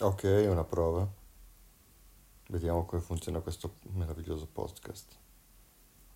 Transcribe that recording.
Ok, una prova. Vediamo come funziona questo meraviglioso podcast.